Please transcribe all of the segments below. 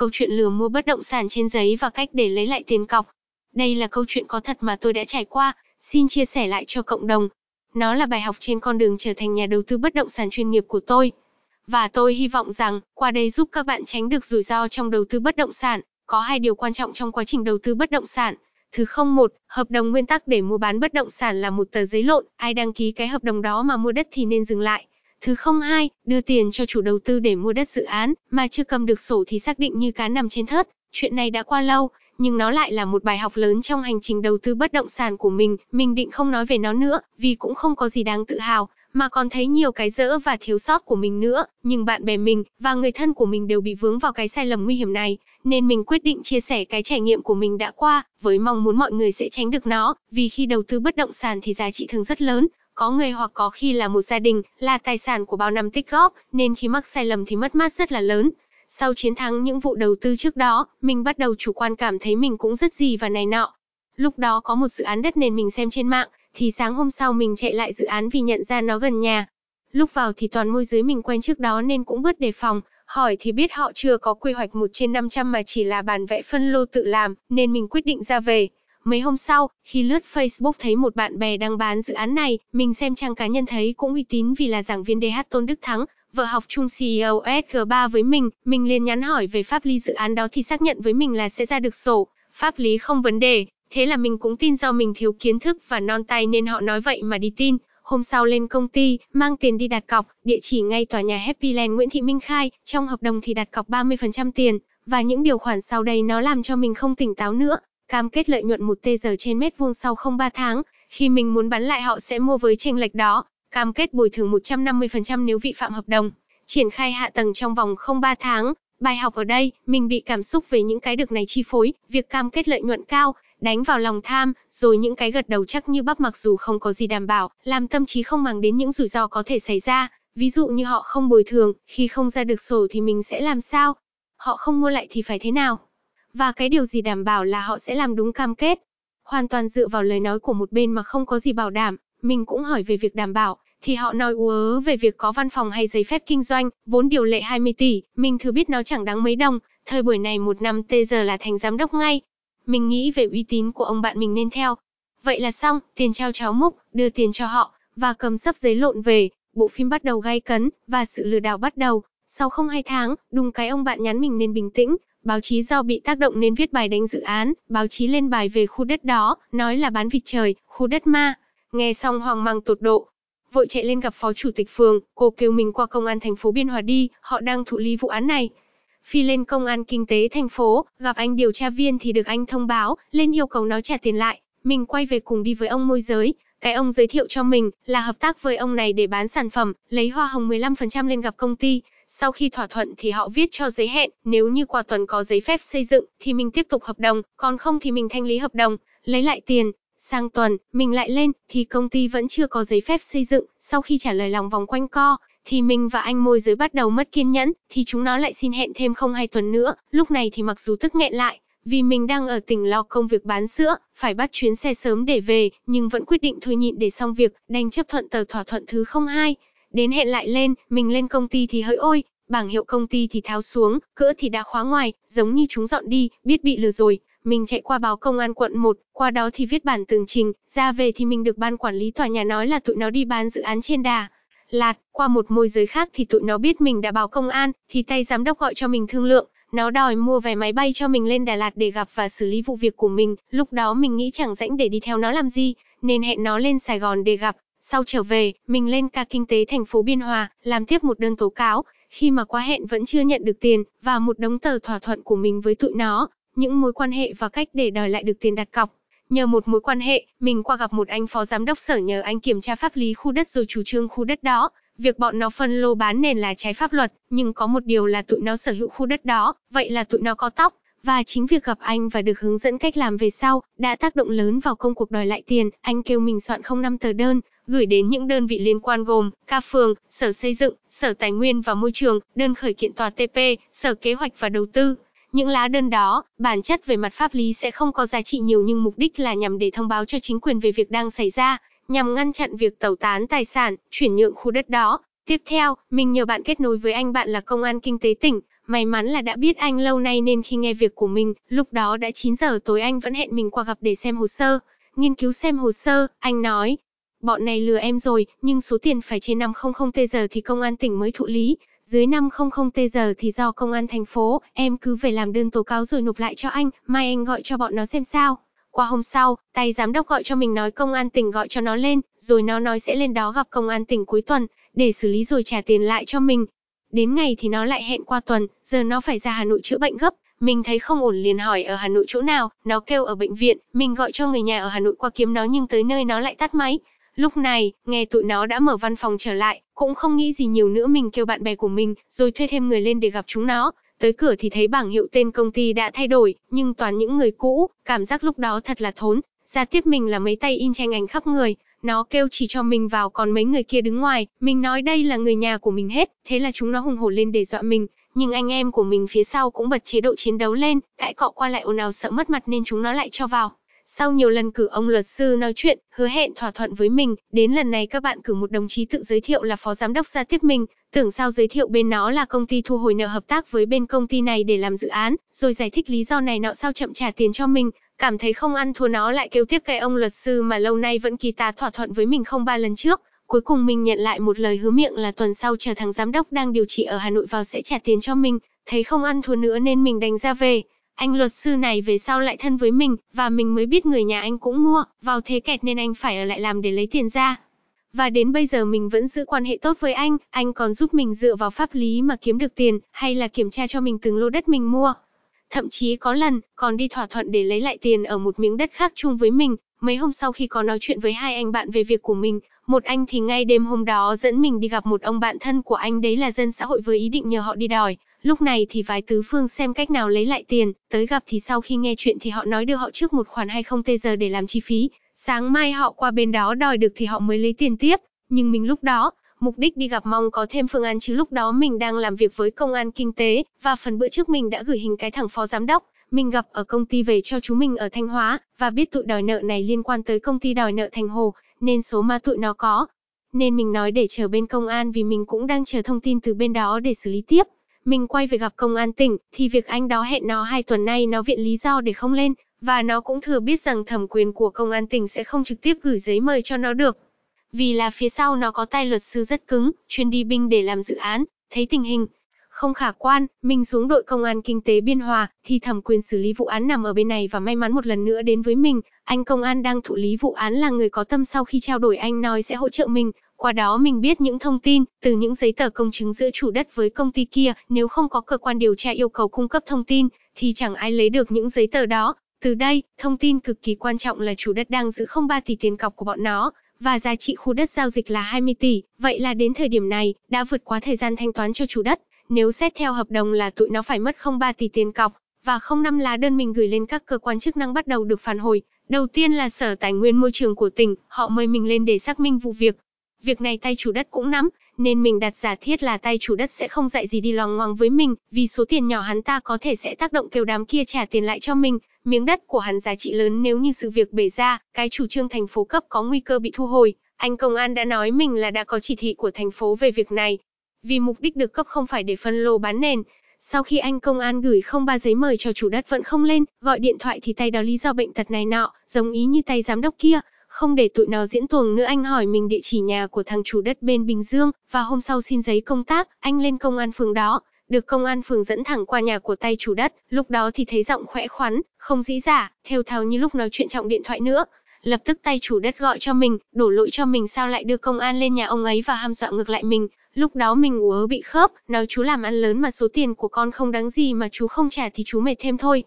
câu chuyện lừa mua bất động sản trên giấy và cách để lấy lại tiền cọc. Đây là câu chuyện có thật mà tôi đã trải qua, xin chia sẻ lại cho cộng đồng. Nó là bài học trên con đường trở thành nhà đầu tư bất động sản chuyên nghiệp của tôi. Và tôi hy vọng rằng, qua đây giúp các bạn tránh được rủi ro trong đầu tư bất động sản. Có hai điều quan trọng trong quá trình đầu tư bất động sản. Thứ không một, hợp đồng nguyên tắc để mua bán bất động sản là một tờ giấy lộn, ai đăng ký cái hợp đồng đó mà mua đất thì nên dừng lại. Thứ không hai, đưa tiền cho chủ đầu tư để mua đất dự án, mà chưa cầm được sổ thì xác định như cá nằm trên thớt. Chuyện này đã qua lâu, nhưng nó lại là một bài học lớn trong hành trình đầu tư bất động sản của mình, mình định không nói về nó nữa, vì cũng không có gì đáng tự hào, mà còn thấy nhiều cái dỡ và thiếu sót của mình nữa, nhưng bạn bè mình và người thân của mình đều bị vướng vào cái sai lầm nguy hiểm này, nên mình quyết định chia sẻ cái trải nghiệm của mình đã qua, với mong muốn mọi người sẽ tránh được nó, vì khi đầu tư bất động sản thì giá trị thường rất lớn, có người hoặc có khi là một gia đình, là tài sản của bao năm tích góp, nên khi mắc sai lầm thì mất mát rất là lớn. Sau chiến thắng những vụ đầu tư trước đó, mình bắt đầu chủ quan cảm thấy mình cũng rất gì và này nọ. Lúc đó có một dự án đất nền mình xem trên mạng, thì sáng hôm sau mình chạy lại dự án vì nhận ra nó gần nhà. Lúc vào thì toàn môi giới mình quen trước đó nên cũng bớt đề phòng, hỏi thì biết họ chưa có quy hoạch 1 trên 500 mà chỉ là bản vẽ phân lô tự làm, nên mình quyết định ra về. Mấy hôm sau, khi lướt Facebook thấy một bạn bè đang bán dự án này, mình xem trang cá nhân thấy cũng uy tín vì là giảng viên DH Tôn Đức Thắng, vợ học chung CEO SG3 với mình, mình liền nhắn hỏi về pháp lý dự án đó thì xác nhận với mình là sẽ ra được sổ, pháp lý không vấn đề, thế là mình cũng tin do mình thiếu kiến thức và non tay nên họ nói vậy mà đi tin. Hôm sau lên công ty, mang tiền đi đặt cọc, địa chỉ ngay tòa nhà Happy Land Nguyễn Thị Minh Khai, trong hợp đồng thì đặt cọc 30% tiền, và những điều khoản sau đây nó làm cho mình không tỉnh táo nữa. Cam kết lợi nhuận 1 tê giờ trên mét vuông sau không 3 tháng, khi mình muốn bán lại họ sẽ mua với chênh lệch đó, cam kết bồi thường 150% nếu vi phạm hợp đồng, triển khai hạ tầng trong vòng không 3 tháng. Bài học ở đây, mình bị cảm xúc về những cái được này chi phối, việc cam kết lợi nhuận cao, đánh vào lòng tham, rồi những cái gật đầu chắc như bắp mặc dù không có gì đảm bảo, làm tâm trí không màng đến những rủi ro có thể xảy ra. Ví dụ như họ không bồi thường, khi không ra được sổ thì mình sẽ làm sao? Họ không mua lại thì phải thế nào? Và cái điều gì đảm bảo là họ sẽ làm đúng cam kết? Hoàn toàn dựa vào lời nói của một bên mà không có gì bảo đảm, mình cũng hỏi về việc đảm bảo, thì họ nói ú ớ về việc có văn phòng hay giấy phép kinh doanh, vốn điều lệ 20 tỷ, mình thử biết nó chẳng đáng mấy đồng, thời buổi này một năm tê giờ là thành giám đốc ngay. Mình nghĩ về uy tín của ông bạn mình nên theo. Vậy là xong, tiền trao cháo múc, đưa tiền cho họ, và cầm sấp giấy lộn về, bộ phim bắt đầu gay cấn, và sự lừa đảo bắt đầu. Sau không hai tháng, đùng cái ông bạn nhắn mình nên bình tĩnh, Báo chí do bị tác động nên viết bài đánh dự án, báo chí lên bài về khu đất đó, nói là bán vịt trời, khu đất ma. Nghe xong hoang mang tột độ. Vội chạy lên gặp phó chủ tịch phường, cô kêu mình qua công an thành phố Biên Hòa đi, họ đang thụ lý vụ án này. Phi lên công an kinh tế thành phố, gặp anh điều tra viên thì được anh thông báo, lên yêu cầu nó trả tiền lại. Mình quay về cùng đi với ông môi giới, cái ông giới thiệu cho mình là hợp tác với ông này để bán sản phẩm, lấy hoa hồng 15% lên gặp công ty. Sau khi thỏa thuận thì họ viết cho giấy hẹn, nếu như qua tuần có giấy phép xây dựng thì mình tiếp tục hợp đồng, còn không thì mình thanh lý hợp đồng, lấy lại tiền. Sang tuần, mình lại lên, thì công ty vẫn chưa có giấy phép xây dựng, sau khi trả lời lòng vòng quanh co, thì mình và anh môi giới bắt đầu mất kiên nhẫn, thì chúng nó lại xin hẹn thêm không hai tuần nữa, lúc này thì mặc dù tức nghẹn lại, vì mình đang ở tỉnh lo công việc bán sữa, phải bắt chuyến xe sớm để về, nhưng vẫn quyết định thôi nhịn để xong việc, đành chấp thuận tờ thỏa thuận thứ không hai. Đến hẹn lại lên, mình lên công ty thì hỡi ôi, bảng hiệu công ty thì tháo xuống, cửa thì đã khóa ngoài, giống như chúng dọn đi, biết bị lừa rồi. Mình chạy qua báo công an quận 1, qua đó thì viết bản tường trình, ra về thì mình được ban quản lý tòa nhà nói là tụi nó đi bán dự án trên đà. Lạt, qua một môi giới khác thì tụi nó biết mình đã báo công an, thì tay giám đốc gọi cho mình thương lượng, nó đòi mua vé máy bay cho mình lên Đà Lạt để gặp và xử lý vụ việc của mình, lúc đó mình nghĩ chẳng rãnh để đi theo nó làm gì, nên hẹn nó lên Sài Gòn để gặp. Sau trở về, mình lên ca kinh tế thành phố Biên Hòa, làm tiếp một đơn tố cáo, khi mà quá hẹn vẫn chưa nhận được tiền, và một đống tờ thỏa thuận của mình với tụi nó, những mối quan hệ và cách để đòi lại được tiền đặt cọc. Nhờ một mối quan hệ, mình qua gặp một anh phó giám đốc sở nhờ anh kiểm tra pháp lý khu đất rồi chủ trương khu đất đó. Việc bọn nó phân lô bán nền là trái pháp luật, nhưng có một điều là tụi nó sở hữu khu đất đó, vậy là tụi nó có tóc. Và chính việc gặp anh và được hướng dẫn cách làm về sau, đã tác động lớn vào công cuộc đòi lại tiền. Anh kêu mình soạn không năm tờ đơn, gửi đến những đơn vị liên quan gồm ca phường, sở xây dựng, sở tài nguyên và môi trường, đơn khởi kiện tòa TP, sở kế hoạch và đầu tư. Những lá đơn đó, bản chất về mặt pháp lý sẽ không có giá trị nhiều nhưng mục đích là nhằm để thông báo cho chính quyền về việc đang xảy ra, nhằm ngăn chặn việc tẩu tán tài sản, chuyển nhượng khu đất đó. Tiếp theo, mình nhờ bạn kết nối với anh bạn là công an kinh tế tỉnh, May mắn là đã biết anh lâu nay nên khi nghe việc của mình, lúc đó đã 9 giờ tối anh vẫn hẹn mình qua gặp để xem hồ sơ. Nghiên cứu xem hồ sơ, anh nói, bọn này lừa em rồi, nhưng số tiền phải trên 500 T giờ thì công an tỉnh mới thụ lý, dưới 500 T giờ thì do công an thành phố, em cứ về làm đơn tố cáo rồi nộp lại cho anh, mai anh gọi cho bọn nó xem sao. Qua hôm sau, tay giám đốc gọi cho mình nói công an tỉnh gọi cho nó lên, rồi nó nói sẽ lên đó gặp công an tỉnh cuối tuần, để xử lý rồi trả tiền lại cho mình. Đến ngày thì nó lại hẹn qua tuần, giờ nó phải ra Hà Nội chữa bệnh gấp. Mình thấy không ổn liền hỏi ở Hà Nội chỗ nào, nó kêu ở bệnh viện, mình gọi cho người nhà ở Hà Nội qua kiếm nó nhưng tới nơi nó lại tắt máy. Lúc này, nghe tụi nó đã mở văn phòng trở lại, cũng không nghĩ gì nhiều nữa mình kêu bạn bè của mình, rồi thuê thêm người lên để gặp chúng nó. Tới cửa thì thấy bảng hiệu tên công ty đã thay đổi, nhưng toàn những người cũ, cảm giác lúc đó thật là thốn. Ra tiếp mình là mấy tay in tranh ảnh khắp người, nó kêu chỉ cho mình vào còn mấy người kia đứng ngoài, mình nói đây là người nhà của mình hết, thế là chúng nó hùng hổ lên để dọa mình. Nhưng anh em của mình phía sau cũng bật chế độ chiến đấu lên, cãi cọ qua lại ồn ào sợ mất mặt nên chúng nó lại cho vào. Sau nhiều lần cử ông luật sư nói chuyện, hứa hẹn thỏa thuận với mình, đến lần này các bạn cử một đồng chí tự giới thiệu là phó giám đốc ra tiếp mình, tưởng sao giới thiệu bên nó là công ty thu hồi nợ hợp tác với bên công ty này để làm dự án, rồi giải thích lý do này nọ sao chậm trả tiền cho mình, cảm thấy không ăn thua nó lại kêu tiếp cái ông luật sư mà lâu nay vẫn ký tá thỏa thuận với mình không ba lần trước. Cuối cùng mình nhận lại một lời hứa miệng là tuần sau chờ thằng giám đốc đang điều trị ở Hà Nội vào sẽ trả tiền cho mình, thấy không ăn thua nữa nên mình đánh ra về. Anh luật sư này về sau lại thân với mình, và mình mới biết người nhà anh cũng mua, vào thế kẹt nên anh phải ở lại làm để lấy tiền ra. Và đến bây giờ mình vẫn giữ quan hệ tốt với anh, anh còn giúp mình dựa vào pháp lý mà kiếm được tiền, hay là kiểm tra cho mình từng lô đất mình mua. Thậm chí có lần, còn đi thỏa thuận để lấy lại tiền ở một miếng đất khác chung với mình. Mấy hôm sau khi có nói chuyện với hai anh bạn về việc của mình, một anh thì ngay đêm hôm đó dẫn mình đi gặp một ông bạn thân của anh đấy là dân xã hội với ý định nhờ họ đi đòi. Lúc này thì vài tứ phương xem cách nào lấy lại tiền, tới gặp thì sau khi nghe chuyện thì họ nói đưa họ trước một khoản 20 tê giờ để làm chi phí, sáng mai họ qua bên đó đòi được thì họ mới lấy tiền tiếp. Nhưng mình lúc đó, mục đích đi gặp mong có thêm phương án chứ lúc đó mình đang làm việc với công an kinh tế, và phần bữa trước mình đã gửi hình cái thằng phó giám đốc, mình gặp ở công ty về cho chú mình ở Thanh Hóa, và biết tụi đòi nợ này liên quan tới công ty đòi nợ Thành Hồ, nên số ma tụi nó có. Nên mình nói để chờ bên công an vì mình cũng đang chờ thông tin từ bên đó để xử lý tiếp. Mình quay về gặp công an tỉnh, thì việc anh đó hẹn nó hai tuần nay nó viện lý do để không lên, và nó cũng thừa biết rằng thẩm quyền của công an tỉnh sẽ không trực tiếp gửi giấy mời cho nó được. Vì là phía sau nó có tay luật sư rất cứng, chuyên đi binh để làm dự án, thấy tình hình. Không khả quan, mình xuống đội công an kinh tế Biên Hòa, thì thẩm quyền xử lý vụ án nằm ở bên này và may mắn một lần nữa đến với mình, anh công an đang thụ lý vụ án là người có tâm sau khi trao đổi anh nói sẽ hỗ trợ mình, qua đó mình biết những thông tin, từ những giấy tờ công chứng giữa chủ đất với công ty kia, nếu không có cơ quan điều tra yêu cầu cung cấp thông tin, thì chẳng ai lấy được những giấy tờ đó. Từ đây, thông tin cực kỳ quan trọng là chủ đất đang giữ không 3 tỷ tiền cọc của bọn nó, và giá trị khu đất giao dịch là 20 tỷ, vậy là đến thời điểm này, đã vượt quá thời gian thanh toán cho chủ đất. Nếu xét theo hợp đồng là tụi nó phải mất 03 tỷ tiền cọc, và không năm lá đơn mình gửi lên các cơ quan chức năng bắt đầu được phản hồi. Đầu tiên là Sở Tài nguyên Môi trường của tỉnh, họ mời mình lên để xác minh vụ việc. Việc này tay chủ đất cũng nắm, nên mình đặt giả thiết là tay chủ đất sẽ không dạy gì đi loằng ngoằng với mình, vì số tiền nhỏ hắn ta có thể sẽ tác động kêu đám kia trả tiền lại cho mình. Miếng đất của hắn giá trị lớn nếu như sự việc bể ra, cái chủ trương thành phố cấp có nguy cơ bị thu hồi. Anh công an đã nói mình là đã có chỉ thị của thành phố về việc này. Vì mục đích được cấp không phải để phân lô bán nền. Sau khi anh công an gửi không ba giấy mời cho chủ đất vẫn không lên, gọi điện thoại thì tay đó lý do bệnh tật này nọ, giống ý như tay giám đốc kia, không để tụi nó diễn tuồng nữa anh hỏi mình địa chỉ nhà của thằng chủ đất bên Bình Dương, và hôm sau xin giấy công tác, anh lên công an phường đó, được công an phường dẫn thẳng qua nhà của tay chủ đất, lúc đó thì thấy giọng khỏe khoắn, không dĩ giả, theo thao như lúc nói chuyện trọng điện thoại nữa. Lập tức tay chủ đất gọi cho mình, đổ lỗi cho mình sao lại đưa công an lên nhà ông ấy và ham dọa ngược lại mình. Lúc đó mình ú bị khớp, nói chú làm ăn lớn mà số tiền của con không đáng gì mà chú không trả thì chú mệt thêm thôi.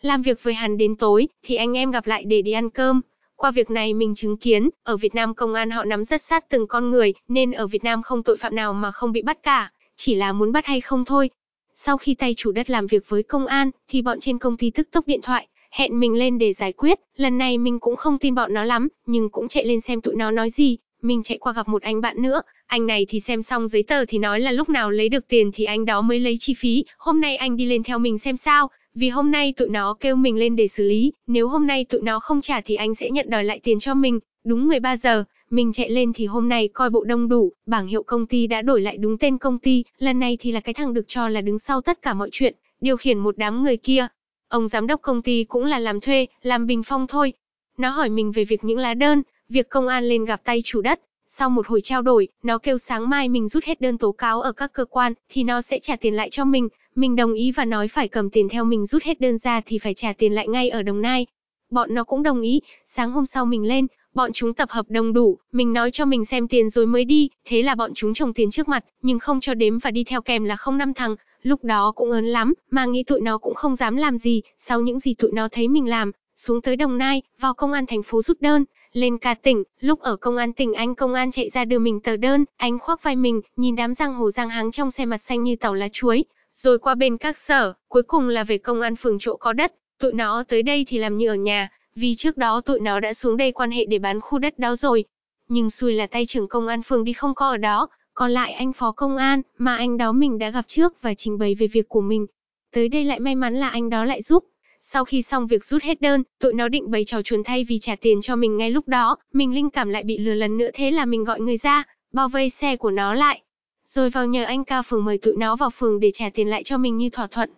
Làm việc với hắn đến tối, thì anh em gặp lại để đi ăn cơm. Qua việc này mình chứng kiến, ở Việt Nam công an họ nắm rất sát từng con người, nên ở Việt Nam không tội phạm nào mà không bị bắt cả, chỉ là muốn bắt hay không thôi. Sau khi tay chủ đất làm việc với công an, thì bọn trên công ty tức tốc điện thoại, hẹn mình lên để giải quyết. Lần này mình cũng không tin bọn nó lắm, nhưng cũng chạy lên xem tụi nó nói gì. Mình chạy qua gặp một anh bạn nữa, anh này thì xem xong giấy tờ thì nói là lúc nào lấy được tiền thì anh đó mới lấy chi phí, hôm nay anh đi lên theo mình xem sao, vì hôm nay tụi nó kêu mình lên để xử lý, nếu hôm nay tụi nó không trả thì anh sẽ nhận đòi lại tiền cho mình. Đúng 13 giờ, mình chạy lên thì hôm nay coi bộ đông đủ, bảng hiệu công ty đã đổi lại đúng tên công ty, lần này thì là cái thằng được cho là đứng sau tất cả mọi chuyện, điều khiển một đám người kia. Ông giám đốc công ty cũng là làm thuê, làm bình phong thôi. Nó hỏi mình về việc những lá đơn, việc công an lên gặp tay chủ đất. Sau một hồi trao đổi, nó kêu sáng mai mình rút hết đơn tố cáo ở các cơ quan, thì nó sẽ trả tiền lại cho mình. Mình đồng ý và nói phải cầm tiền theo mình rút hết đơn ra thì phải trả tiền lại ngay ở Đồng Nai. Bọn nó cũng đồng ý, sáng hôm sau mình lên, bọn chúng tập hợp đông đủ, mình nói cho mình xem tiền rồi mới đi, thế là bọn chúng trồng tiền trước mặt, nhưng không cho đếm và đi theo kèm là không năm thằng, lúc đó cũng ớn lắm, mà nghĩ tụi nó cũng không dám làm gì, sau những gì tụi nó thấy mình làm, xuống tới Đồng Nai, vào công an thành phố rút đơn, lên ca tỉnh, lúc ở công an tỉnh anh công an chạy ra đưa mình tờ đơn, anh khoác vai mình, nhìn đám giang hồ giang háng trong xe mặt xanh như tàu lá chuối, rồi qua bên các sở, cuối cùng là về công an phường chỗ có đất, tụi nó tới đây thì làm như ở nhà, vì trước đó tụi nó đã xuống đây quan hệ để bán khu đất đó rồi. Nhưng xui là tay trưởng công an phường đi không có ở đó, còn lại anh phó công an, mà anh đó mình đã gặp trước và trình bày về việc của mình. Tới đây lại may mắn là anh đó lại giúp. Sau khi xong việc rút hết đơn, tụi nó định bày trò chuồn thay vì trả tiền cho mình ngay lúc đó, mình linh cảm lại bị lừa lần nữa thế là mình gọi người ra, bao vây xe của nó lại. Rồi vào nhờ anh ca phường mời tụi nó vào phường để trả tiền lại cho mình như thỏa thuận.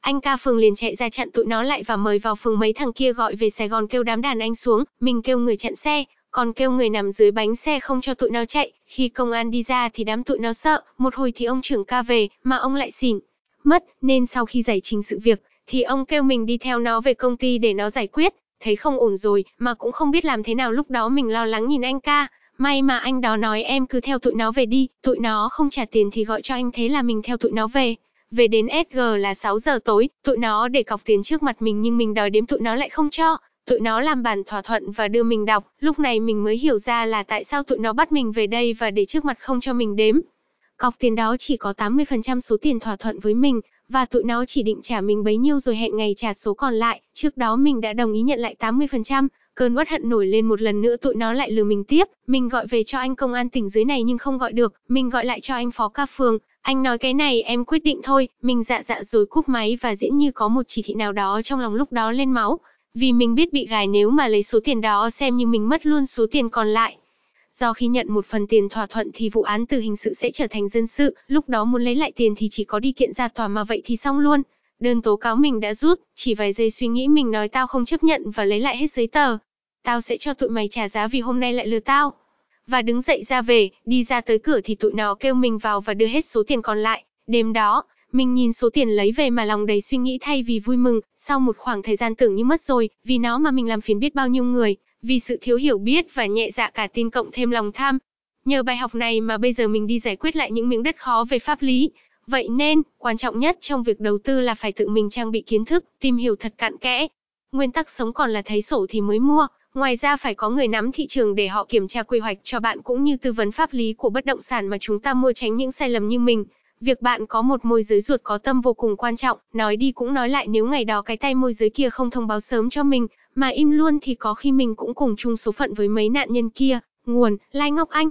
Anh ca phường liền chạy ra chặn tụi nó lại và mời vào phường mấy thằng kia gọi về Sài Gòn kêu đám đàn anh xuống, mình kêu người chặn xe, còn kêu người nằm dưới bánh xe không cho tụi nó chạy. Khi công an đi ra thì đám tụi nó sợ, một hồi thì ông trưởng ca về, mà ông lại xỉn. Mất, nên sau khi giải trình sự việc, thì ông kêu mình đi theo nó về công ty để nó giải quyết. Thấy không ổn rồi, mà cũng không biết làm thế nào lúc đó mình lo lắng nhìn anh ca. May mà anh đó nói em cứ theo tụi nó về đi, tụi nó không trả tiền thì gọi cho anh thế là mình theo tụi nó về. Về đến SG là 6 giờ tối, tụi nó để cọc tiền trước mặt mình nhưng mình đòi đếm tụi nó lại không cho. Tụi nó làm bản thỏa thuận và đưa mình đọc, lúc này mình mới hiểu ra là tại sao tụi nó bắt mình về đây và để trước mặt không cho mình đếm. Cọc tiền đó chỉ có 80% số tiền thỏa thuận với mình, và tụi nó chỉ định trả mình bấy nhiêu rồi hẹn ngày trả số còn lại, trước đó mình đã đồng ý nhận lại 80%, cơn uất hận nổi lên một lần nữa tụi nó lại lừa mình tiếp, mình gọi về cho anh công an tỉnh dưới này nhưng không gọi được, mình gọi lại cho anh phó ca phường, anh nói cái này em quyết định thôi, mình dạ dạ rồi cúp máy và diễn như có một chỉ thị nào đó trong lòng lúc đó lên máu. Vì mình biết bị gài nếu mà lấy số tiền đó xem như mình mất luôn số tiền còn lại. Do khi nhận một phần tiền thỏa thuận thì vụ án từ hình sự sẽ trở thành dân sự, lúc đó muốn lấy lại tiền thì chỉ có đi kiện ra tòa mà vậy thì xong luôn. Đơn tố cáo mình đã rút, chỉ vài giây suy nghĩ mình nói tao không chấp nhận và lấy lại hết giấy tờ. Tao sẽ cho tụi mày trả giá vì hôm nay lại lừa tao và đứng dậy ra về, đi ra tới cửa thì tụi nó kêu mình vào và đưa hết số tiền còn lại. Đêm đó, mình nhìn số tiền lấy về mà lòng đầy suy nghĩ thay vì vui mừng, sau một khoảng thời gian tưởng như mất rồi, vì nó mà mình làm phiền biết bao nhiêu người, vì sự thiếu hiểu biết và nhẹ dạ cả tin cộng thêm lòng tham. Nhờ bài học này mà bây giờ mình đi giải quyết lại những miếng đất khó về pháp lý. Vậy nên, quan trọng nhất trong việc đầu tư là phải tự mình trang bị kiến thức, tìm hiểu thật cặn kẽ. Nguyên tắc sống còn là thấy sổ thì mới mua, Ngoài ra phải có người nắm thị trường để họ kiểm tra quy hoạch cho bạn cũng như tư vấn pháp lý của bất động sản mà chúng ta mua tránh những sai lầm như mình. Việc bạn có một môi giới ruột có tâm vô cùng quan trọng, nói đi cũng nói lại nếu ngày đó cái tay môi giới kia không thông báo sớm cho mình, mà im luôn thì có khi mình cũng cùng chung số phận với mấy nạn nhân kia. Nguồn, Lai Ngọc Anh